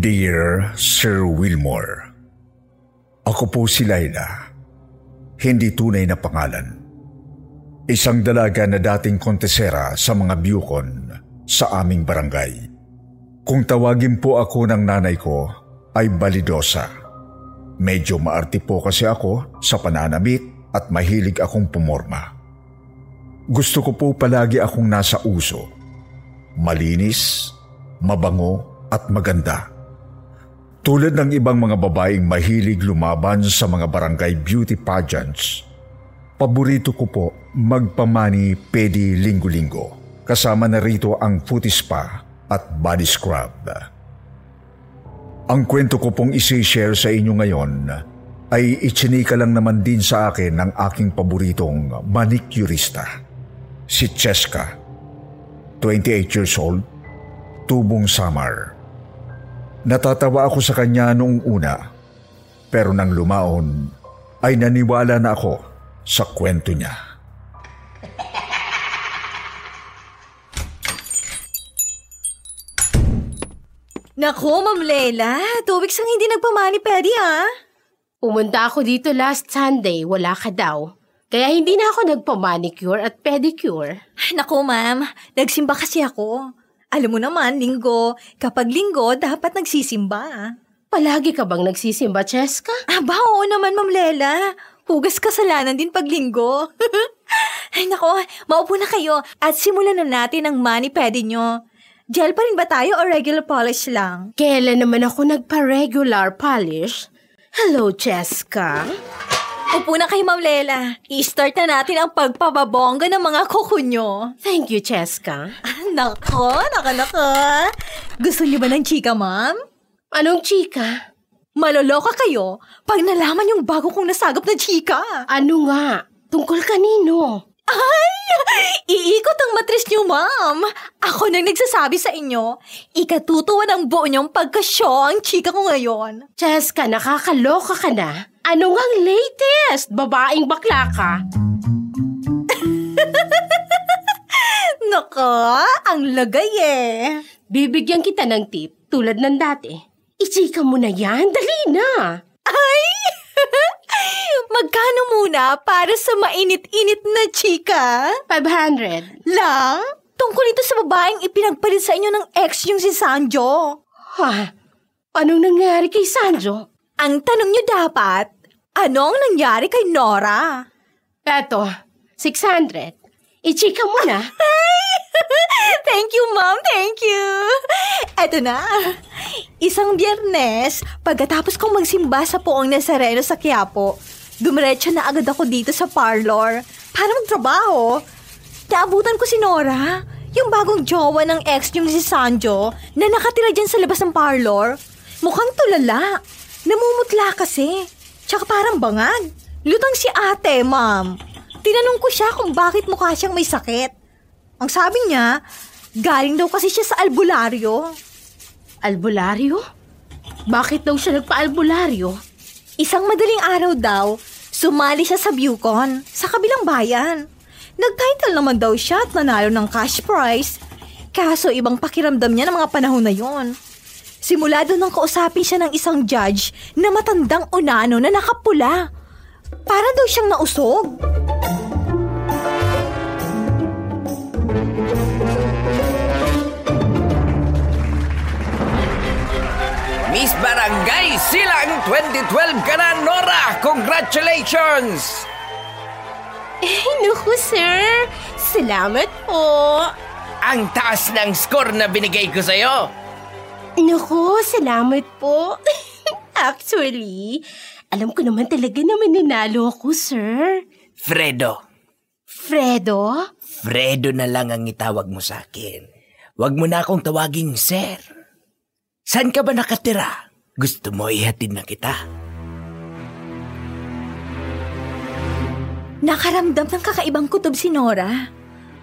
Dear Sir Wilmore, Ako po si Laila. Hindi tunay na pangalan. Isang dalaga na dating kontesera sa mga Bukon sa aming barangay. Kung tawagin po ako ng nanay ko ay Balidosa. Medyo maarte po kasi ako sa pananamit at mahilig akong pumorma. Gusto ko po palagi akong nasa uso. Malinis, mabango at maganda. Tulad ng ibang mga babaeng mahilig lumaban sa mga barangay beauty pageants, paborito ko po magpamani pedi linggo-linggo. Kasama na rito ang foot spa at body scrub. Ang kwento ko pong isi-share sa inyo ngayon ay ichinika lang naman din sa akin ng aking paboritong manicurista, si Cheska, 28 years old, tubong Samar. Natatawa ako sa kanya noong una, pero nang lumaon ay naniwala na ako sa kwento niya. Naku, Ma'am Lela, two weeks ang hindi nagpamani pedi ha. Pumunta ako dito last Sunday, wala ka daw. Kaya hindi na ako nagpa-manicure at pedicure. Naku, ma'am, nagsimba kasi ako. Alam mo naman, linggo. Kapag linggo, dapat nagsisimba. Palagi ka bang nagsisimba, Cheska? Aba, oo naman, Ma'am Lela. Hugas kasalanan din pag linggo. Ay, nako, maupo na kayo at simulan na natin ang mani-pedi nyo. Gel pa rin ba tayo o regular polish lang? Kailan naman ako nagpa-regular polish? Hello, Cheska. Upo na kayo, Ma'am Lela. I-start na natin ang pagpababongga ng mga kuko nyo. Thank you, Cheska. Nako, nako, nako. Gusto niyo ba ng chika, ma'am? Anong chika? Maloloka kayo pag nalaman yung bago kong nasagap na chika. Ano nga? Tungkol kanino? Ay! Iikot ang matris niyo, ma'am. Ako nang nagsasabi sa inyo, ikatutuwa ng buo niyong pagkasyo ang chika ko ngayon. Cheska, nakakaloka ka na. Ano nga ang latest? Babaeng bakla ka? Nako, ang lagay eh. Bibigyan kita ng tip tulad ng dati. Ichika mo na yan, dali na. Ay! Magkano muna para sa mainit-init na chika? 500. Lang? Tungkol ito sa babaeng ipinagpalit sa inyo ng ex yung si Sanjo. Ha? Anong nangyari kay Sanjo? Ang tanong niyo dapat, anong nangyari kay Nora? Eto, 600. Ichika mo na. thank you, ma'am. Thank you. Eto na. Isang biyernes, pagkatapos kong magsimba sa poong Nazareno sa Quiapo, dumiretso na agad ako dito sa parlor para magtrabaho. Naabutan ko si Nora, yung bagong jowa ng ex niyong si Sanjo na nakatira dyan sa labas ng parlor. Mukhang tulala. Namumutla kasi. Tsaka parang bangag. Lutang si ate, ma'am. Tinanong ko siya kung bakit mukha siyang may sakit. Ang sabi niya, galing daw kasi siya sa albularyo. Albularyo? Bakit daw siya nagpa-albularyo? Isang madaling araw daw, sumali siya sa Bucon, sa kabilang bayan. Nag-title naman daw siya at nanalo ng cash prize. Kaso ibang pakiramdam niya ng mga panahon na yon. Simula doon nang kausapin siya ng isang judge na matandang unano na nakapula. Para daw siyang nausog. Miss Barangay Silang 2012 ka na, Nora! Congratulations! Eh, naku, sir. Salamat po. Ang taas ng score na binigay ko sa'yo. Naku, salamat po. Actually, Alam ko naman talaga na mananalo ako, sir. Fredo. Fredo? Fredo na lang ang itawag mo sa akin. Huwag mo na akong tawaging sir. Saan ka ba nakatira? Gusto mo ihatid na kita? Nakaramdam ng kakaibang kutob si Nora.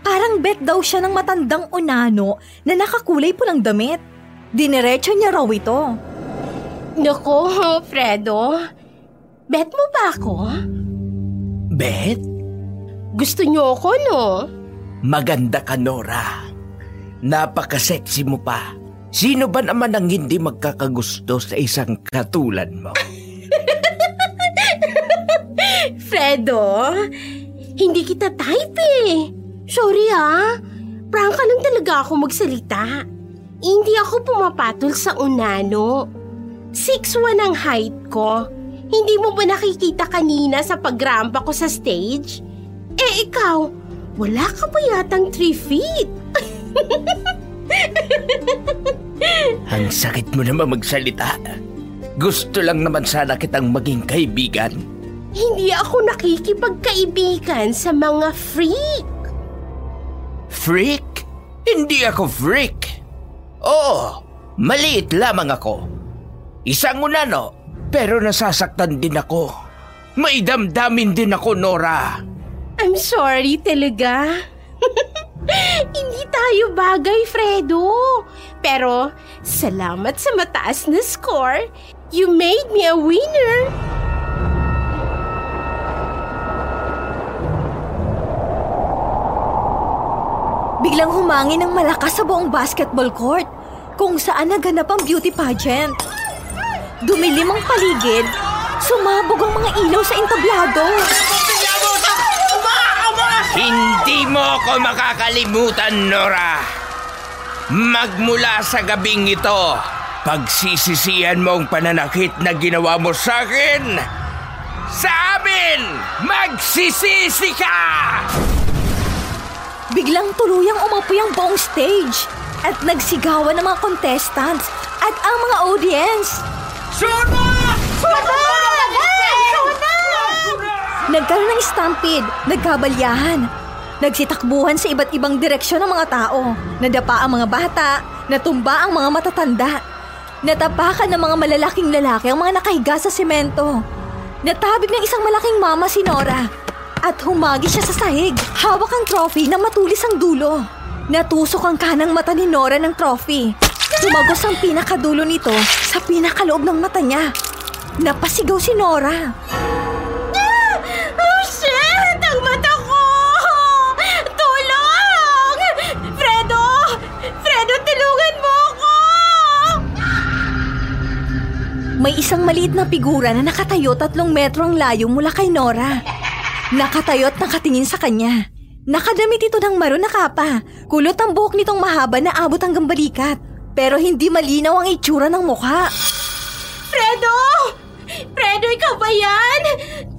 Parang bet daw siya ng matandang unano na nakakulay pulang damit. Dinerecho niya raw ito. Nako, Fredo. Bet mo ba ako? Bet? Gusto niyo ako, no? Maganda ka, Nora. Napaka-sexy mo pa. Sino ba naman ang hindi magkakagusto sa isang katulad mo? Fredo, hindi kita type eh. Sorry ah. Prank ka lang talaga ako magsalita. Hindi ako pumapatol sa unano. 6'1 ang height ko. Hindi mo ba nakikita kanina sa pagrampa ko sa stage? Eh ikaw, wala ka ba yatang 3 feet? Ang sakit mo naman magsalita. Gusto lang naman sana kitang maging kaibigan. Hindi ako nakikipagkaibigan sa mga freak. Freak? Hindi ako freak. Oo, maliit lamang ako. Isang unano, pero nasasaktan din ako. May damdamin din ako, Nora. I'm sorry talaga. Hindi tayo bagay, Fredo. Pero salamat sa mataas na score. You made me a winner. Biglang humangin ng malakas sa buong basketball court kung saan naganap ang beauty pageant. Dumilim ang paligid, sumabog ang mga ilaw sa entablado. Hindi mo ako makakalimutan, Nora. Magmula sa gabing ito, pagsisisihan mo ang pananakit na ginawa mo sa akin, sa amin, magsisisi ka! Biglang tuluyang umapoy ang buong stage at nagsigawan ng mga contestants at ang mga audience. Suna! Nagkaroon ng stampede, nagkabalyahan. Nagsitakbuhan sa iba't ibang direksyon ng mga tao. Nadapa ang mga bata, natumba ang mga matatanda. Natapakan ng mga malalaking lalaki ang mga nakahiga sa semento. Natabig ng isang malaking mama si Nora. At humagi siya sa sahig. Hawak ang trophy na matulis ang dulo. Natusok ang kanang mata ni Nora ng trophy. Tumagos ang pinakadulo nito sa pinakaloob ng mata niya. Napasigaw si Nora. Maliit na figura na nakatayo tatlong metro ang layo mula kay Nora. Nakatayo at nakatingin sa kanya. Nakadamit ito ng maroon na kapa. Kulot ang buhok nitong mahaba na abot hanggang balikat. Pero hindi malinaw ang itsura ng mukha. Fredo! Fredo, ikaw ba yan?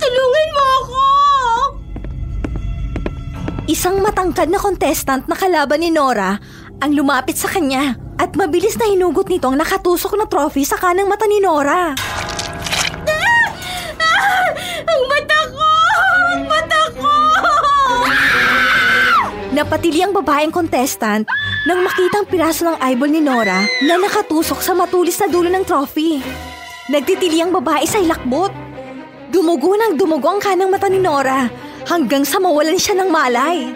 Tulungan mo ako! Isang matangkad na contestant na kalaban ni Nora ang lumapit sa kanya at mabilis na hinugot nito ang nakatusok na trophy sa kanang mata ni Nora. Napatili ang babaeng contestant nang makita ang piraso ng eyeball ni Nora na nakatusok sa matulis na dulo ng trophy. Nagtitili ang babae sa hilakbot. Dumugo ng dumugo ang kanang mata ni Nora hanggang sa mawalan siya ng malay.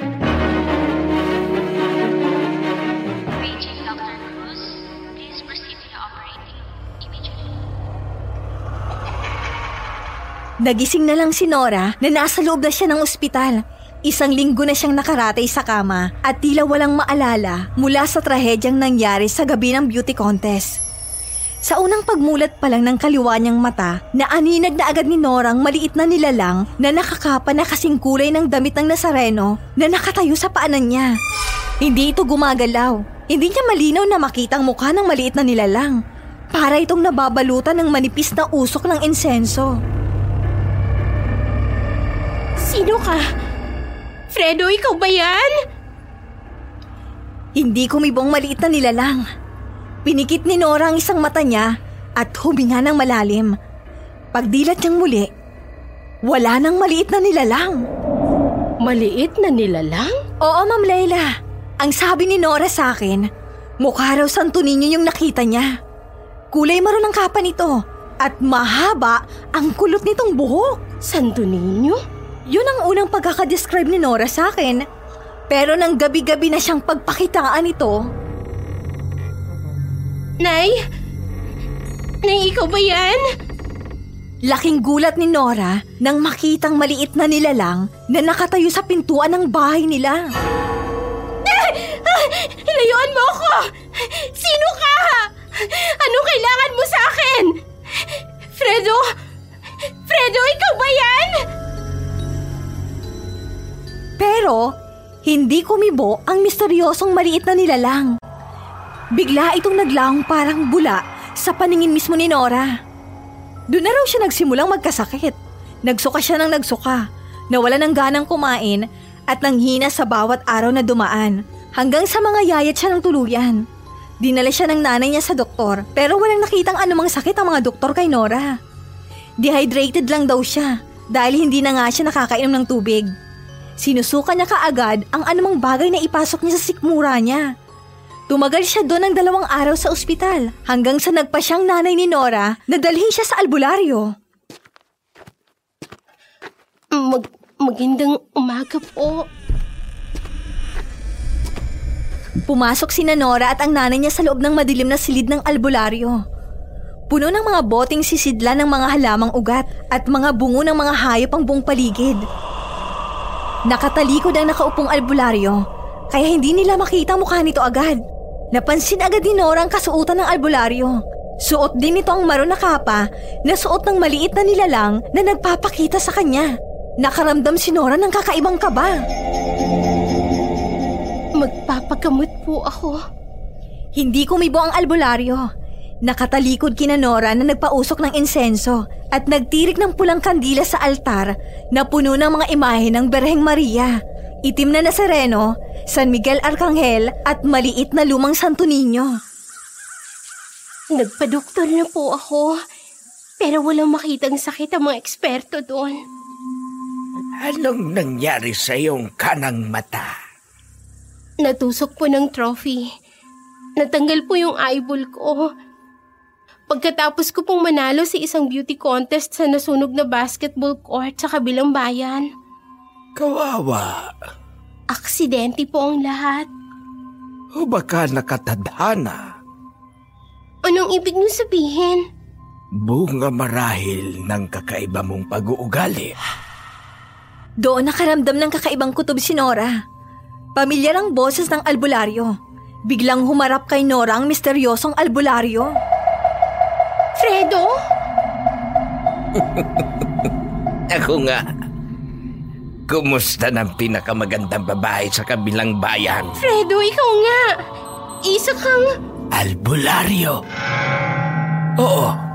Nagising na lang si Nora na nasa loob na siya ng ospital. Isang linggo na siyang nakaratay sa kama at tila walang maalala mula sa trahedyang nangyari sa gabi ng beauty contest. Sa unang pagmulat pa lang ng kaliwa niyang mata, naaninag na agad ni Nora ang maliit na nilalang na nakakapa na kasing kulay ng damit ng Nazareno na nakatayo sa paanan niya. Hindi ito gumagalaw. Hindi niya malinaw na makita ang mukha ng maliit na nilalang. Para itong nababalutan ng manipis na usok ng insenso. Sino ka? Fredo, ikaw ba yan? Hindi kumibong maliit na nilalang. Pinikit ni Nora ang isang mata niya at huminga ng malalim. Pagdilat niyang muli, wala nang maliit na nilalang. Maliit na nilalang? Oo, Ma'am Leila. Ang sabi ni Nora sa akin, mukha raw Santo Niño yung nakita niya. Kulay maroon ang kapa nito at mahaba ang kulot nitong buhok. Santo Niño? Yun ang unang pagkakadescribe ni Nora sa akin. Pero nang gabi-gabi na siyang pagpakitaan ito, Nay? Nay, ikaw ba yan? laking gulat ni Nora nang makitang maliit na nilalang na nakatayo sa pintuan ng bahay nila. Ilayuan mo ako! Sino ka? Anong kailangan mo sa Pero, hindi kumibo ang misteryosong maliit na nilalang. Bigla itong naglahong parang bula sa paningin mismo ni Nora. Doon na raw siya nagsimulang magkasakit. Nagsuka siya ng nagsuka, nawala ng ganang kumain at nanghina sa bawat araw na dumaan hanggang sa mga yayat siya ng tuluyan. Dinala siya ng nanay niya sa doktor pero walang nakitang anumang sakit ang mga doktor kay Nora. Dehydrated lang daw siya dahil hindi na nga siya nakakainom ng tubig. Sinusuka niya kaagad ang anumang bagay na ipasok niya sa sikmura niya. Tumagal siya doon ng dalawang araw sa ospital hanggang sa nagpa siyang nanay ni Nora na dalhin siya sa albularyo. Mag magandang umaga po. Pumasok si Nora at ang nanay niya sa loob ng madilim na silid ng albularyo. Puno ng mga boting sisidla ng mga halamang ugat at mga bungo ng mga hayop ang buong paligid. Nakatalikod ang nakaupong albularyo kaya hindi nila makita mukha nito agad. Napansin agad ni Nora ang kasuotan ng albularyo. Suot din nito ang maroon na kapa na suot ng maliit na nilalang na nagpapakita sa kanya. Nakaramdam si Nora ng kakaibang kaba. Magpapagamot po ako. Hindi kumibo ang albularyo. Nakatalikod kina Nora na nagpausok ng insenso at nagtirik ng pulang kandila sa altar na puno ng mga imahe ng Berheng Maria, itim na Nazareno, San Miguel Arcangel at maliit na lumang Santo Niño. Nagpadoktor na po ako. Pero walang makitang sakit ang mga eksperto doon. Anong nangyari sa iyong kanang mata? Natusok po ng trophy. Natanggal po yung eyeball ko. Pagkatapos ko pong manalo sa isang beauty contest sa nasunog na basketball court sa kabilang bayan. Kawawa. Aksidente po ang lahat. O baka nakatadhana? Anong ibig niyo sabihin? Bunga marahil ng kakaiba mong pag-uugali. Doon nakaramdam ng kakaibang kutob si Nora. Pamilyar ang boses ng albularyo. Biglang humarap kay Nora ang misteryosong albularyo. Fredo? Ako nga. Kumusta ng pinakamagandang babae sa kabilang bayan? Fredo, ikaw nga. Isa kang... Albularyo. Oo,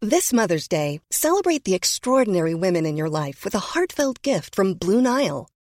This Mother's Day, celebrate the extraordinary women in your life with a heartfelt gift from Blue Nile.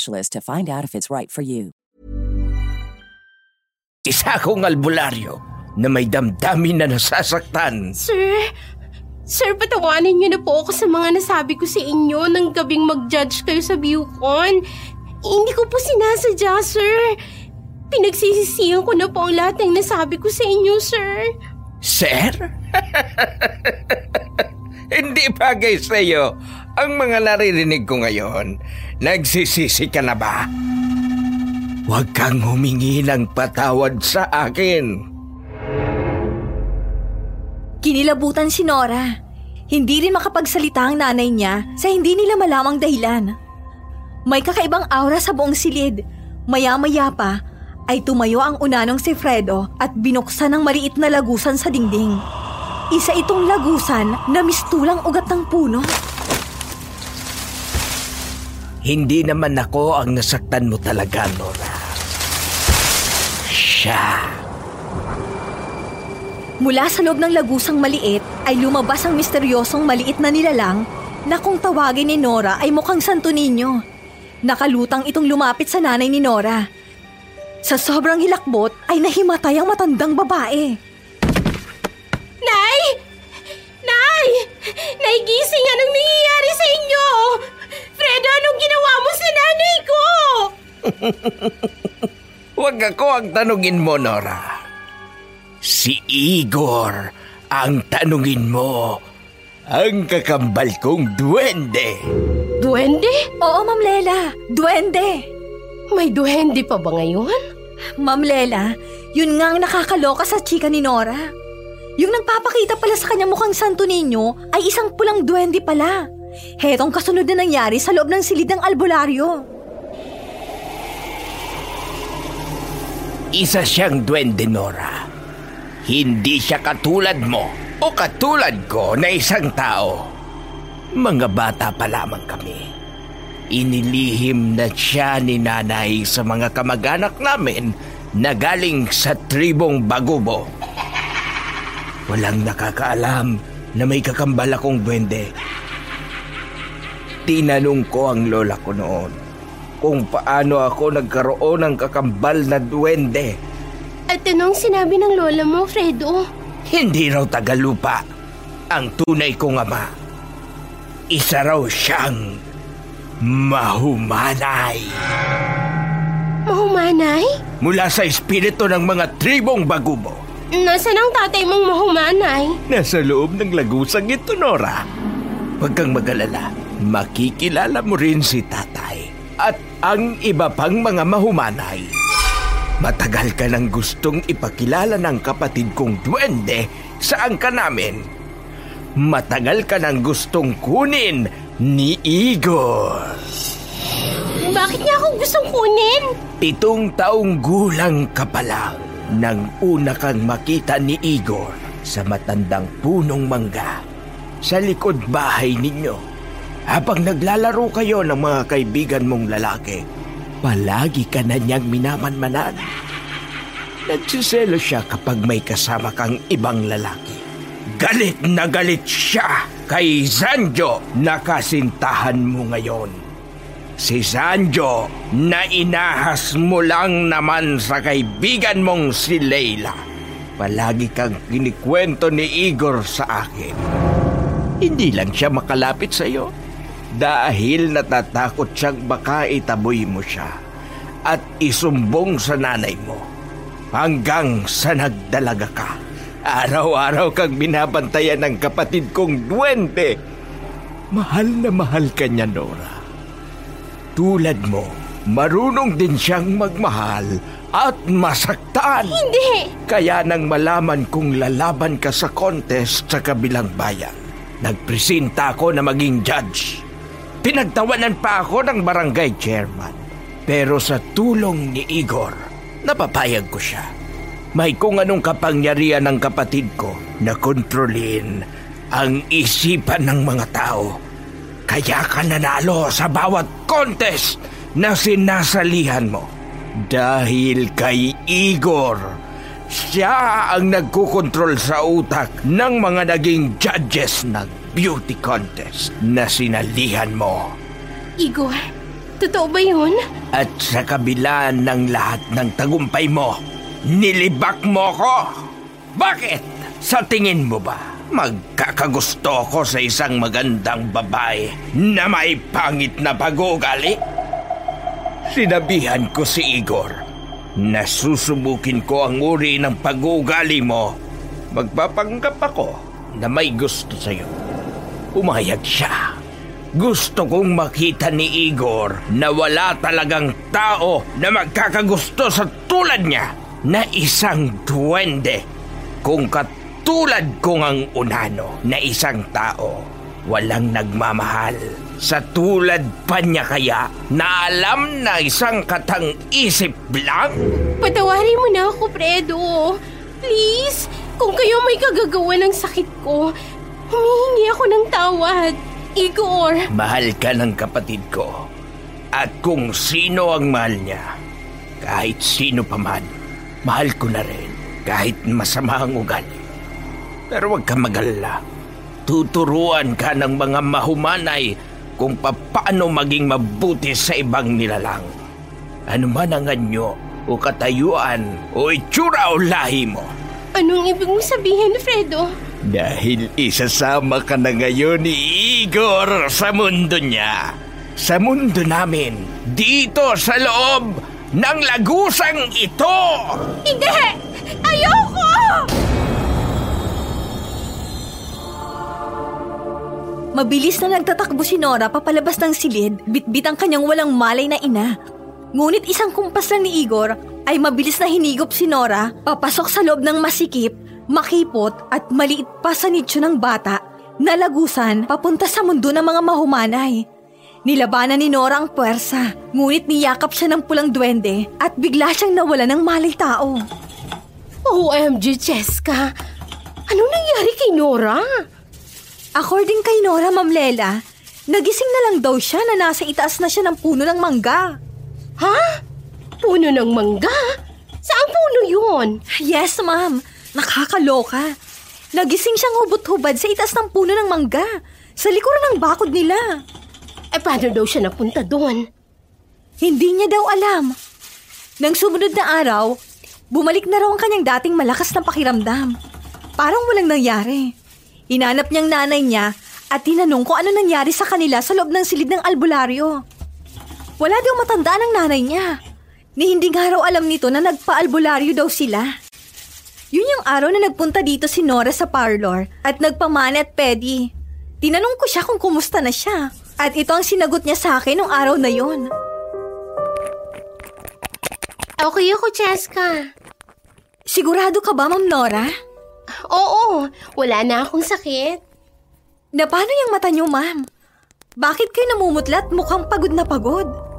specialist to find out if it's right for you. Isa akong albularyo na may damdamin na nasasaktan. Sir, sir, patawanin niyo na po ako sa mga nasabi ko sa inyo nang gabing mag-judge kayo sa Viewcon. Hindi ko po sinasadya, sir. Pinagsisisihan ko na po ang lahat ng nasabi ko sa inyo, sir. Sir? Hindi bagay sa iyo ang mga naririnig ko ngayon. Nagsisisi ka na ba? Huwag kang humingi ng patawad sa akin. Kinilabutan si Nora. Hindi rin makapagsalita ang nanay niya sa hindi nila malamang dahilan. May kakaibang aura sa buong silid. Maya-maya pa ay tumayo ang unanong si Fredo at binuksan ang maliit na lagusan sa dingding. Isa itong lagusan na mistulang ugat ng puno. Hindi naman ako ang nasaktan mo talaga, Nora. Siya. Mula sa loob ng lagusang maliit ay lumabas ang misteryosong maliit na nilalang na kung tawagin ni Nora ay mukhang Santo Niño. Nakalutang itong lumapit sa nanay ni Nora. Sa sobrang hilakbot ay nahimatay ang matandang babae. Nay! Nay! Nay, gising! Anong nangyayari sa inyo? Nanay ko? Huwag ako ang tanungin mo, Nora. Si Igor ang tanungin mo. Ang kakambal kong duwende. Duwende? Oo, Ma'am Lela. Duwende. May duwende pa ba ngayon? Ma'am Lela, yun nga ang nakakaloka sa chika ni Nora. Yung nagpapakita pala sa kanya mukhang Santo Niño ay isang pulang duwende pala. Hetong kasunod na nangyari sa loob ng silid ng albularyo. Isa siyang duwende, Nora. Hindi siya katulad mo o katulad ko na isang tao. Mga bata pa lamang kami. Inilihim na siya ni nanay sa mga kamag-anak namin na galing sa tribong Bagubo. Walang nakakaalam na may kakambal akong duwende. Tinanong ko ang lola ko noon kung paano ako nagkaroon ng kakambal na duwende. At anong sinabi ng lola mo, Fredo? Hindi raw tagalupa ang tunay kong ama. Isa raw siyang mahumanay. Mahumanay? Mula sa espiritu ng mga tribong bagubo. Nasaan ang tatay mong mahumanay? Nasa loob ng lagusang ito, Nora. Huwag kang magalala. Makikilala mo rin si tatay at ang iba pang mga mahumanay. Matagal ka nang gustong ipakilala ng kapatid kong duwende sa angka namin. Matagal ka nang gustong kunin ni Igor. Bakit niya ako gustong kunin? Pitong taong gulang ka pa lang nang una kang makita ni Igor sa matandang punong mangga sa likod bahay ninyo. Habang naglalaro kayo ng mga kaibigan mong lalaki, palagi ka na niyang minamanmanan. Nagsiselo siya kapag may kasama kang ibang lalaki. Galit na galit siya kay Sanjo na kasintahan mo ngayon. Si Sanjo na inahas mo lang naman sa kaibigan mong si Leila. Palagi kang kinikwento ni Igor sa akin. Hindi lang siya makalapit sa iyo dahil natatakot siyang baka itaboy mo siya at isumbong sa nanay mo hanggang sa nagdalaga ka. Araw-araw kang binabantayan ng kapatid kong duwende. Mahal na mahal ka niya, Nora. Tulad mo, marunong din siyang magmahal at masaktan. Hindi! Kaya nang malaman kong lalaban ka sa contest sa kabilang bayan, nagpresenta ako na maging judge. Pinagtawanan pa ako ng barangay chairman. Pero sa tulong ni Igor, napapayag ko siya. May kung anong kapangyarihan ng kapatid ko na kontrolin ang isipan ng mga tao. Kaya ka nanalo sa bawat contest na sinasalihan mo. Dahil kay Igor, siya ang nagkukontrol sa utak ng mga naging judges ng beauty contest na sinalihan mo. Igor, Totoo ba yun? At sa kabila ng lahat ng tagumpay mo, nilibak mo ko. Bakit? Sa tingin mo ba, magkakagusto ko sa isang magandang babae na may pangit na pag-ugali? Sinabihan ko si Igor na susubukin ko ang uri ng pag-ugali mo. Magpapanggap ako na may gusto sa'yo. Umayag siya. Gusto kong makita ni Igor na wala talagang tao na magkakagusto sa tulad niya na isang duwende. Kung katulad kong ang unano na isang tao, walang nagmamahal. Sa tulad pa niya kaya na alam na isang katang isip lang? Patawarin mo na ako, Fredo. Please, kung kayo may kagagawa ng sakit ko, humihingi ako ng tawad. Igor! Mahal ka ng kapatid ko. At kung sino ang mahal niya, kahit sino pa man, mahal ko na rin kahit masama ang ugali. Pero huwag ka magalala. Tuturuan ka ng mga mahumanay kung paano maging mabuti sa ibang nilalang. Ano man ang anyo o katayuan o itsura o lahi mo. Anong ibig mo sabihin, Fredo? Dahil isasama ka na ngayon ni Igor sa mundo niya. Sa mundo namin, dito sa loob ng lagusang ito. Hindi! Ayoko! Mabilis na nagtatakbo si Nora papalabas ng silid, bitbit ang kanyang walang malay na ina. Ngunit isang kumpas lang ni Igor ay mabilis na hinigop si Nora papasok sa loob ng masikip, makipot at maliit pa sa nicho ng bata na lagusan papunta sa mundo ng mga mahumanay. Nilabanan ni Nora ang puwersa, ngunit niyakap siya ng pulang duwende at bigla siyang nawala ng malay tao. OMG, Cheska! Anong nangyari kay Nora? According kay Nora Mamlela, nagising na lang daw siya na nasa itaas na siya ng puno ng mangga. Ha? Puno ng mangga? Saan puno yun? Yes, ma'am. Nakakaloka. Nagising siyang hubot-hubad sa itaas ng puno ng mangga, sa likuran ng bakod nila. Eh, paano daw siya napunta doon? Hindi niya daw alam. Nang sumunod na araw, bumalik na raw ang kanyang dating malakas na pakiramdam. Parang walang nangyari. Hinanap niyang nanay niya at tinanong kung ano nangyari sa kanila sa loob ng silid ng albularyo. Wala daw matandaan ang nanay niya. Ni hindi nga raw alam nito na nagpa-albularyo daw sila. Yun yung araw na nagpunta dito si Nora sa parlor at nagpamana at pedi. Tinanong ko siya kung kumusta na siya. At ito ang sinagot niya sa akin nung araw na yon. Okay ako, Cheska. Sigurado ka ba, Ma'am Nora? Oo, wala na akong sakit. Na paano yung mata niyo, ma'am? Bakit kayo namumutlat mukhang pagod na pagod?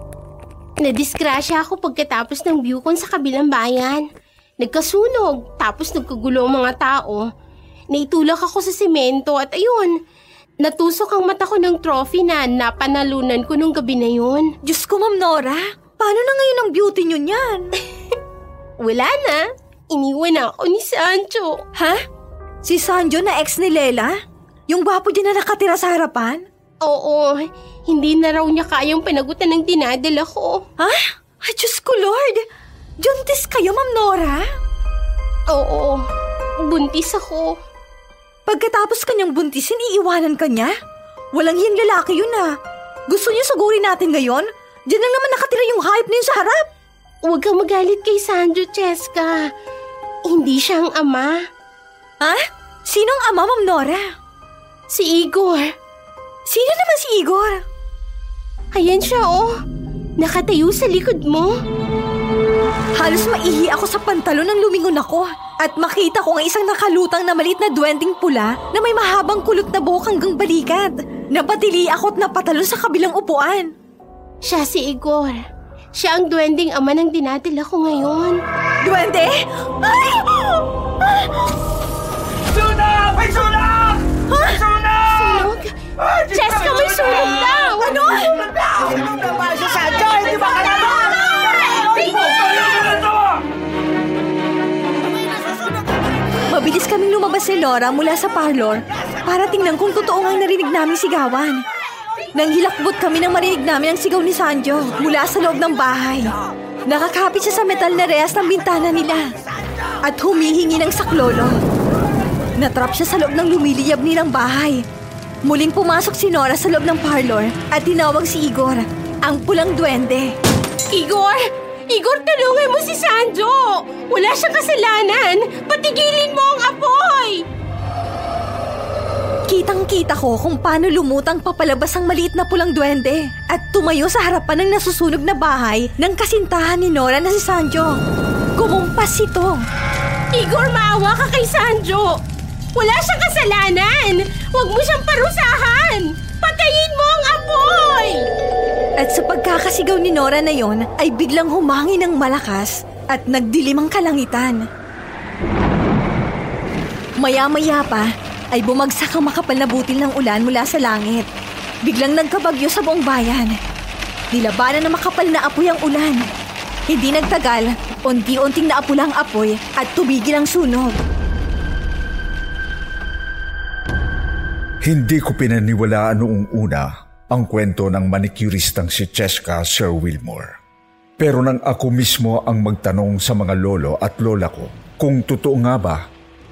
Nadisgrasya ako pagkatapos ng Bucon sa kabilang bayan. Nagkasunog, tapos nagkagulo ang mga tao. Naitulak ako sa semento at ayun, natusok ang mata ko ng trophy na napanalunan ko nung gabi na yun. Diyos ko, Ma'am Nora. Paano na ngayon ang beauty niyo niyan? Wala na. Iniwan na ako ni Sancho. ha? Si Sanjo na ex ni Lela? Yung gwapo din na nakatira sa harapan? Oo, hindi na raw niya kayang panagutan ng dinadala ko. Ha? Ay, Diyos ko, Lord! Juntis kayo, Ma'am Nora? Oo, buntis ako. Pagkatapos kanyang buntisin, iiwanan ka niya? Walang hiyang lalaki yun ah. Gusto niyo sugurin natin ngayon? Diyan lang naman nakatira yung hype na yun sa harap. Huwag kang magalit kay Sanjo, Cheska. Hindi siya ang ama. Ha? Sinong ama, Ma'am Nora? Si Igor. Sino naman si Igor? Ayan siya, oh. Nakatayo sa likod mo. Halos maihi ako sa pantalon nang lumingon ako at makita ko ang isang nakalutang na maliit na duwending pula na may mahabang kulot na buhok hanggang balikat. Napatili ako at napatalon sa kabilang upuan. Siya si Igor. Siya ang duwending ama ng dinadala ko ngayon. Duwende? Ay! Sunog! May sunog! May sunog! Sunog? Cheska, may sunog daw! Ano? Sunog naman si Sancho! Hindi ba ka naman? Mabilis kaming lumabas si Laura mula sa parlor para tingnan kung totoo ngang narinig namin sigawan. Nang hilakbot kami nang marinig namin ang sigaw ni Sanjo mula sa loob ng bahay. Nakakapit siya sa metal na reyas ng bintana nila at humihingi ng saklolo. Natrap siya sa loob ng lumiliyab nilang bahay. Muling pumasok si Nora sa loob ng parlor at tinawag si Igor, ang pulang duwende. Igor! Igor, tulungan mo si Sanjo! Wala siyang kasalanan! Patigilin mo ang apoy! Kitang-kita ko kung paano lumutang papalabas ang maliit na pulang duwende at tumayo sa harapan ng nasusunog na bahay ng kasintahan ni Nora na si Sanjo. Kumumpas ito. Igor, maawa ka kay Sanjo! Wala siyang kasalanan! Huwag mo siyang parusahan! Patayin mo ang apoy! At sa pagkakasigaw ni Nora na yon ay biglang humangin ng malakas at nagdilim ang kalangitan. Maya-maya pa ay bumagsak ang makapal na butil ng ulan mula sa langit. Biglang nagkabagyo sa buong bayan. Nilabanan ng makapal na apoy ang ulan. Hindi nagtagal, unti-unting naapula ang apoy at tumigil ang sunog. Hindi ko pinaniwalaan noong una ang kwento ng manicuristang si Cheska Sir Wilmore. Pero nang ako mismo ang magtanong sa mga lolo at lola ko kung totoo nga ba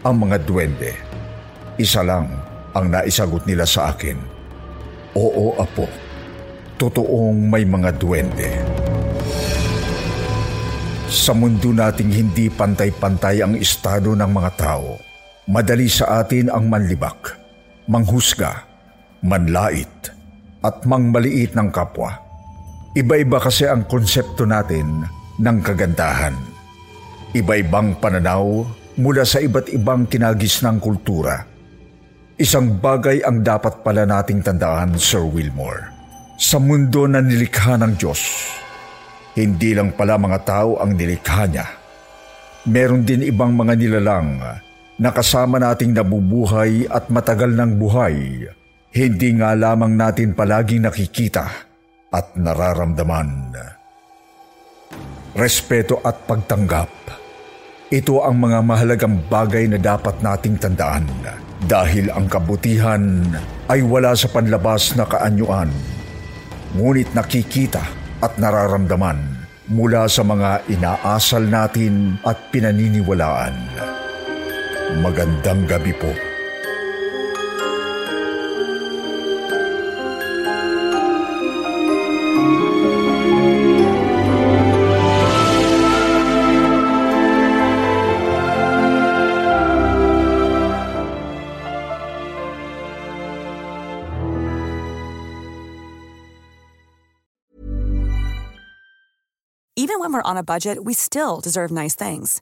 ang mga duwende, isa lang ang naisagot nila sa akin. Oo, apo. Totoong may mga duwende. Sa mundo nating hindi pantay-pantay ang estado ng mga tao, madali sa atin ang manlibak, manghusga, manlait, at mangmaliit ng kapwa. Iba-iba kasi ang konsepto natin ng kagandahan. Iba-ibang pananaw mula sa iba't ibang kinagis ng kultura. Isang bagay ang dapat pala nating tandaan, Sir Wilmore. Sa mundo na nilikha ng Diyos, hindi lang pala mga tao ang nilikha niya. Meron din ibang mga nilalang na kasama nating nabubuhay at matagal ng buhay. Hindi nga lamang natin palaging nakikita at nararamdaman. Respeto at pagtanggap. Ito ang mga mahalagang bagay na dapat nating tandaan dahil ang kabutihan ay wala sa panlabas na kaanyuan. Ngunit nakikita at nararamdaman mula sa mga inaasal natin at pinaniniwalaan. Magandang gabi po. Even when we're on a budget, we still deserve nice things.